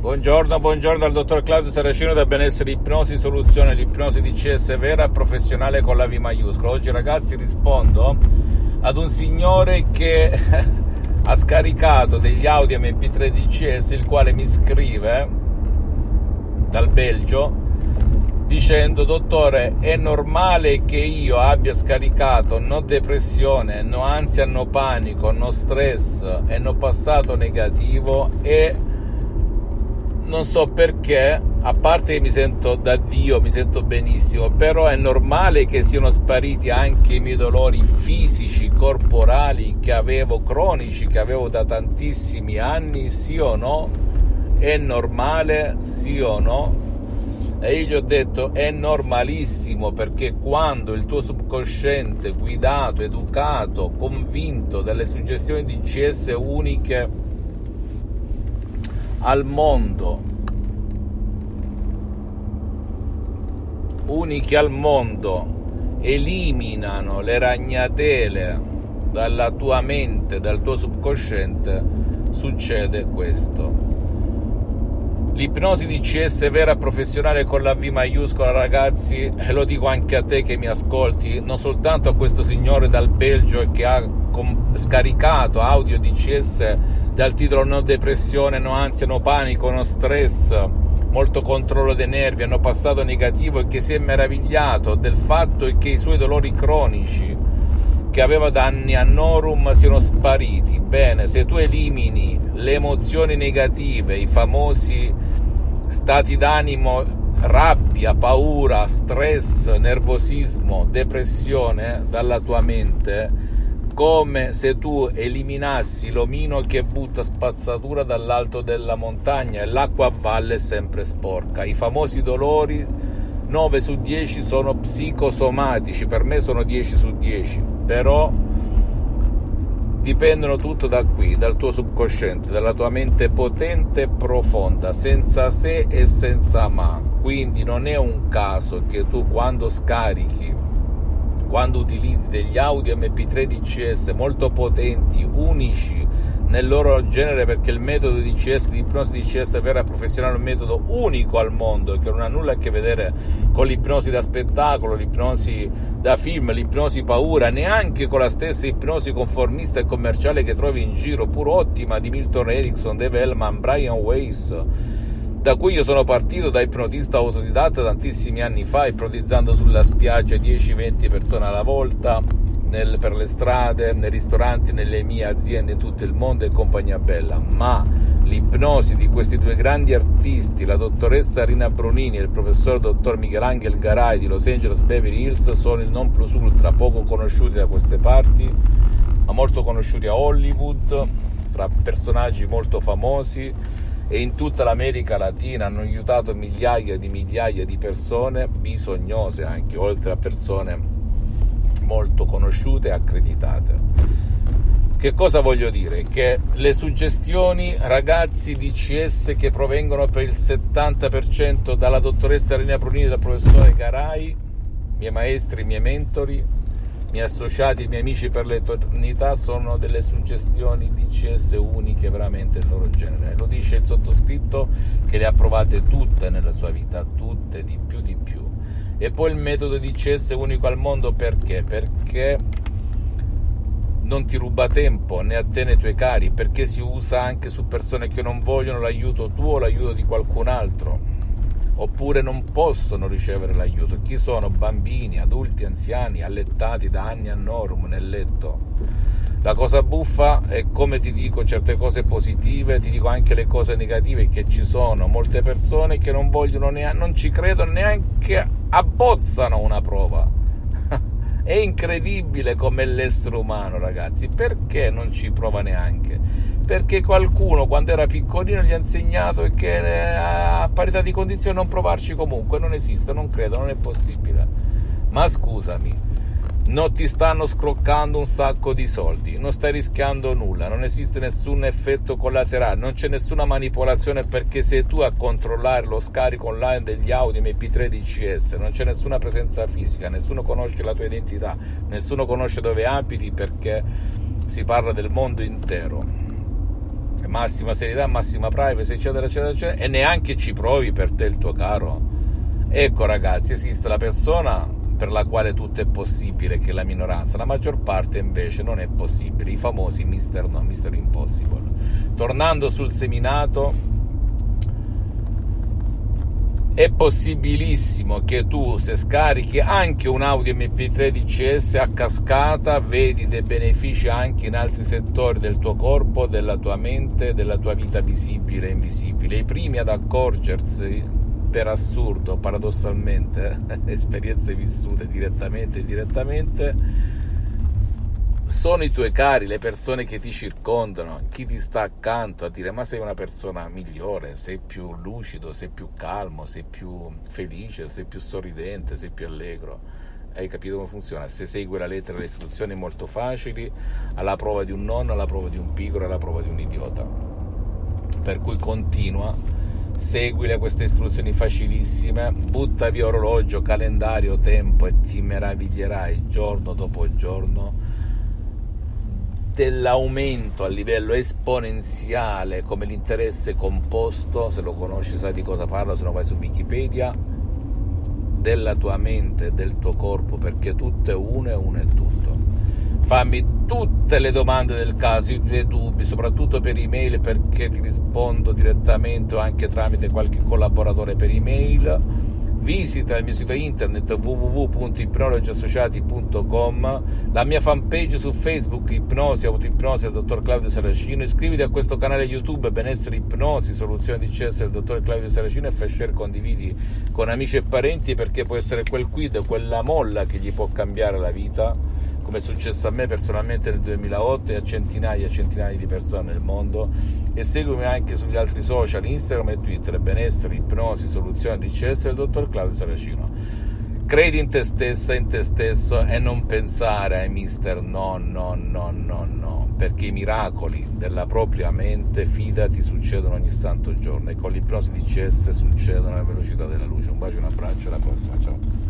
Buongiorno, buongiorno al dottor Claudio Saracino da Benessere Ipnosi Soluzione, l'ipnosi CS vera professionale con la V maiuscola. Oggi ragazzi rispondo ad un signore che ha scaricato degli audio MP3 di CS il quale mi scrive dal Belgio dicendo dottore è normale che io abbia scaricato no depressione, no ansia, no panico, no stress e no passato negativo e non so perché, a parte che mi sento da Dio, mi sento benissimo, però è normale che siano spariti anche i miei dolori fisici, corporali che avevo, cronici, che avevo da tantissimi anni, sì o no? È normale, sì o no? E io gli ho detto è normalissimo perché quando il tuo subconsciente guidato, educato, convinto dalle suggestioni di CS uniche al mondo, uniche al mondo, eliminano le ragnatele dalla tua mente, dal tuo subconsciente, succede questo. L'ipnosi di CS vera professionale con la V maiuscola, ragazzi, e lo dico anche a te che mi ascolti, non soltanto a questo signore dal Belgio che ha scaricato audio di CS dal titolo No depressione, no ansia, no panico, no stress, molto controllo dei nervi, hanno passato negativo e che si è meravigliato del fatto che i suoi dolori cronici che aveva da anni a Norum siano spariti. Bene, se tu elimini le emozioni negative, i famosi stati d'animo, rabbia, paura, stress, nervosismo, depressione dalla tua mente, come se tu eliminassi l'omino che butta spazzatura dall'alto della montagna e l'acqua a valle è sempre sporca. I famosi dolori 9 su 10 sono psicosomatici, per me sono 10 su 10, però dipendono tutto da qui, dal tuo subconsciente, dalla tua mente potente e profonda, senza se e senza ma. Quindi non è un caso che tu quando scarichi quando utilizzi degli audio MP3 DCS molto potenti, unici nel loro genere perché il metodo di DCS, di ipnosi DCS vera professionale è un metodo unico al mondo che non ha nulla a che vedere con l'ipnosi da spettacolo, l'ipnosi da film, l'ipnosi paura, neanche con la stessa ipnosi conformista e commerciale che trovi in giro, pur ottima di Milton Erickson, Dave Hellman, Brian Weiss da cui io sono partito da ipnotista autodidatta tantissimi anni fa, ipnotizzando sulla spiaggia 10-20 persone alla volta, nel, per le strade, nei ristoranti, nelle mie aziende tutto il mondo e compagnia bella. Ma l'ipnosi di questi due grandi artisti, la dottoressa Rina Brunini e il professor dottor Michelangelo Garai di Los Angeles Beverly Hills, sono il non plus ultra, poco conosciuti da queste parti, ma molto conosciuti a Hollywood, tra personaggi molto famosi e in tutta l'America Latina hanno aiutato migliaia di migliaia di persone bisognose anche, oltre a persone molto conosciute e accreditate. Che cosa voglio dire? Che le suggestioni ragazzi di CS che provengono per il 70% dalla dottoressa Rina Brunini e dal professore Garai, miei maestri, miei mentori, miei associati, miei amici per l'eternità sono delle suggestioni DCS uniche veramente nel loro genere. Lo dice il sottoscritto che le ha provate tutte nella sua vita, tutte, di più di più. E poi il metodo DCS unico al mondo perché? Perché non ti ruba tempo né a te né ai tuoi cari, perché si usa anche su persone che non vogliono l'aiuto tuo o l'aiuto di qualcun altro oppure non possono ricevere l'aiuto. Chi sono? Bambini, adulti, anziani, allettati da anni a norum nel letto. La cosa buffa è come ti dico certe cose positive, ti dico anche le cose negative che ci sono molte persone che non vogliono neanche, non ci credono neanche abbozzano una prova. è incredibile come l'essere umano, ragazzi, perché non ci prova neanche? perché qualcuno quando era piccolino gli ha insegnato che eh, a parità di condizioni non provarci comunque, non esiste, non credo, non è possibile. Ma scusami, non ti stanno scroccando un sacco di soldi, non stai rischiando nulla, non esiste nessun effetto collaterale, non c'è nessuna manipolazione perché sei tu a controllare lo scarico online degli Audi MP3 DCS, non c'è nessuna presenza fisica, nessuno conosce la tua identità, nessuno conosce dove abiti perché si parla del mondo intero. Massima serietà, massima privacy, eccetera, eccetera, eccetera, e neanche ci provi per te il tuo caro. Ecco ragazzi, esiste la persona per la quale tutto è possibile, che è la minoranza, la maggior parte invece non è possibile, i famosi Mister No, Mister Impossible. Tornando sul seminato, è possibilissimo che tu se scarichi anche un Audi MP3 DCS a cascata vedi dei benefici anche in altri settori del tuo corpo, della tua mente, della tua vita visibile e invisibile. I primi ad accorgersi per assurdo, paradossalmente, esperienze vissute direttamente e indirettamente, sono i tuoi cari, le persone che ti circondano, chi ti sta accanto a dire ma sei una persona migliore, sei più lucido, sei più calmo, sei più felice, sei più sorridente, sei più allegro. Hai capito come funziona? Se segui la lettera e le istruzioni molto facili, alla prova di un nonno, alla prova di un piccolo, alla prova di un idiota. Per cui continua seguile queste istruzioni facilissime, butta via orologio, calendario, tempo e ti meraviglierai giorno dopo giorno dell'aumento a livello esponenziale come l'interesse composto, se lo conosci sai di cosa parlo, se no vai su Wikipedia, della tua mente, del tuo corpo, perché tutto è uno e uno è tutto. Fammi tutte le domande del caso, i tuoi dubbi, soprattutto per email perché ti rispondo direttamente o anche tramite qualche collaboratore per email. Visita il mio sito internet www.ipnologiassociati.com, la mia fanpage su Facebook Ipnosi, Autoipnosi del dottor Claudio Saracino, iscriviti a questo canale YouTube Benessere Ipnosi, Soluzione di CS del dottor Claudio Saracino e fai share, condividi con amici e parenti perché può essere quel quid, quella molla che gli può cambiare la vita come è successo a me personalmente nel 2008 e a centinaia e centinaia di persone nel mondo e seguimi anche sugli altri social Instagram e Twitter benessere, ipnosi, soluzione DCS del dottor Claudio Saracino credi in te stessa, in te stesso e non pensare ai mister no, no, no, no, no, perché i miracoli della propria mente, fidati, succedono ogni santo giorno e con l'ipnosi DCS succedono alla velocità della luce. Un bacio, un abbraccio, alla prossima, ciao.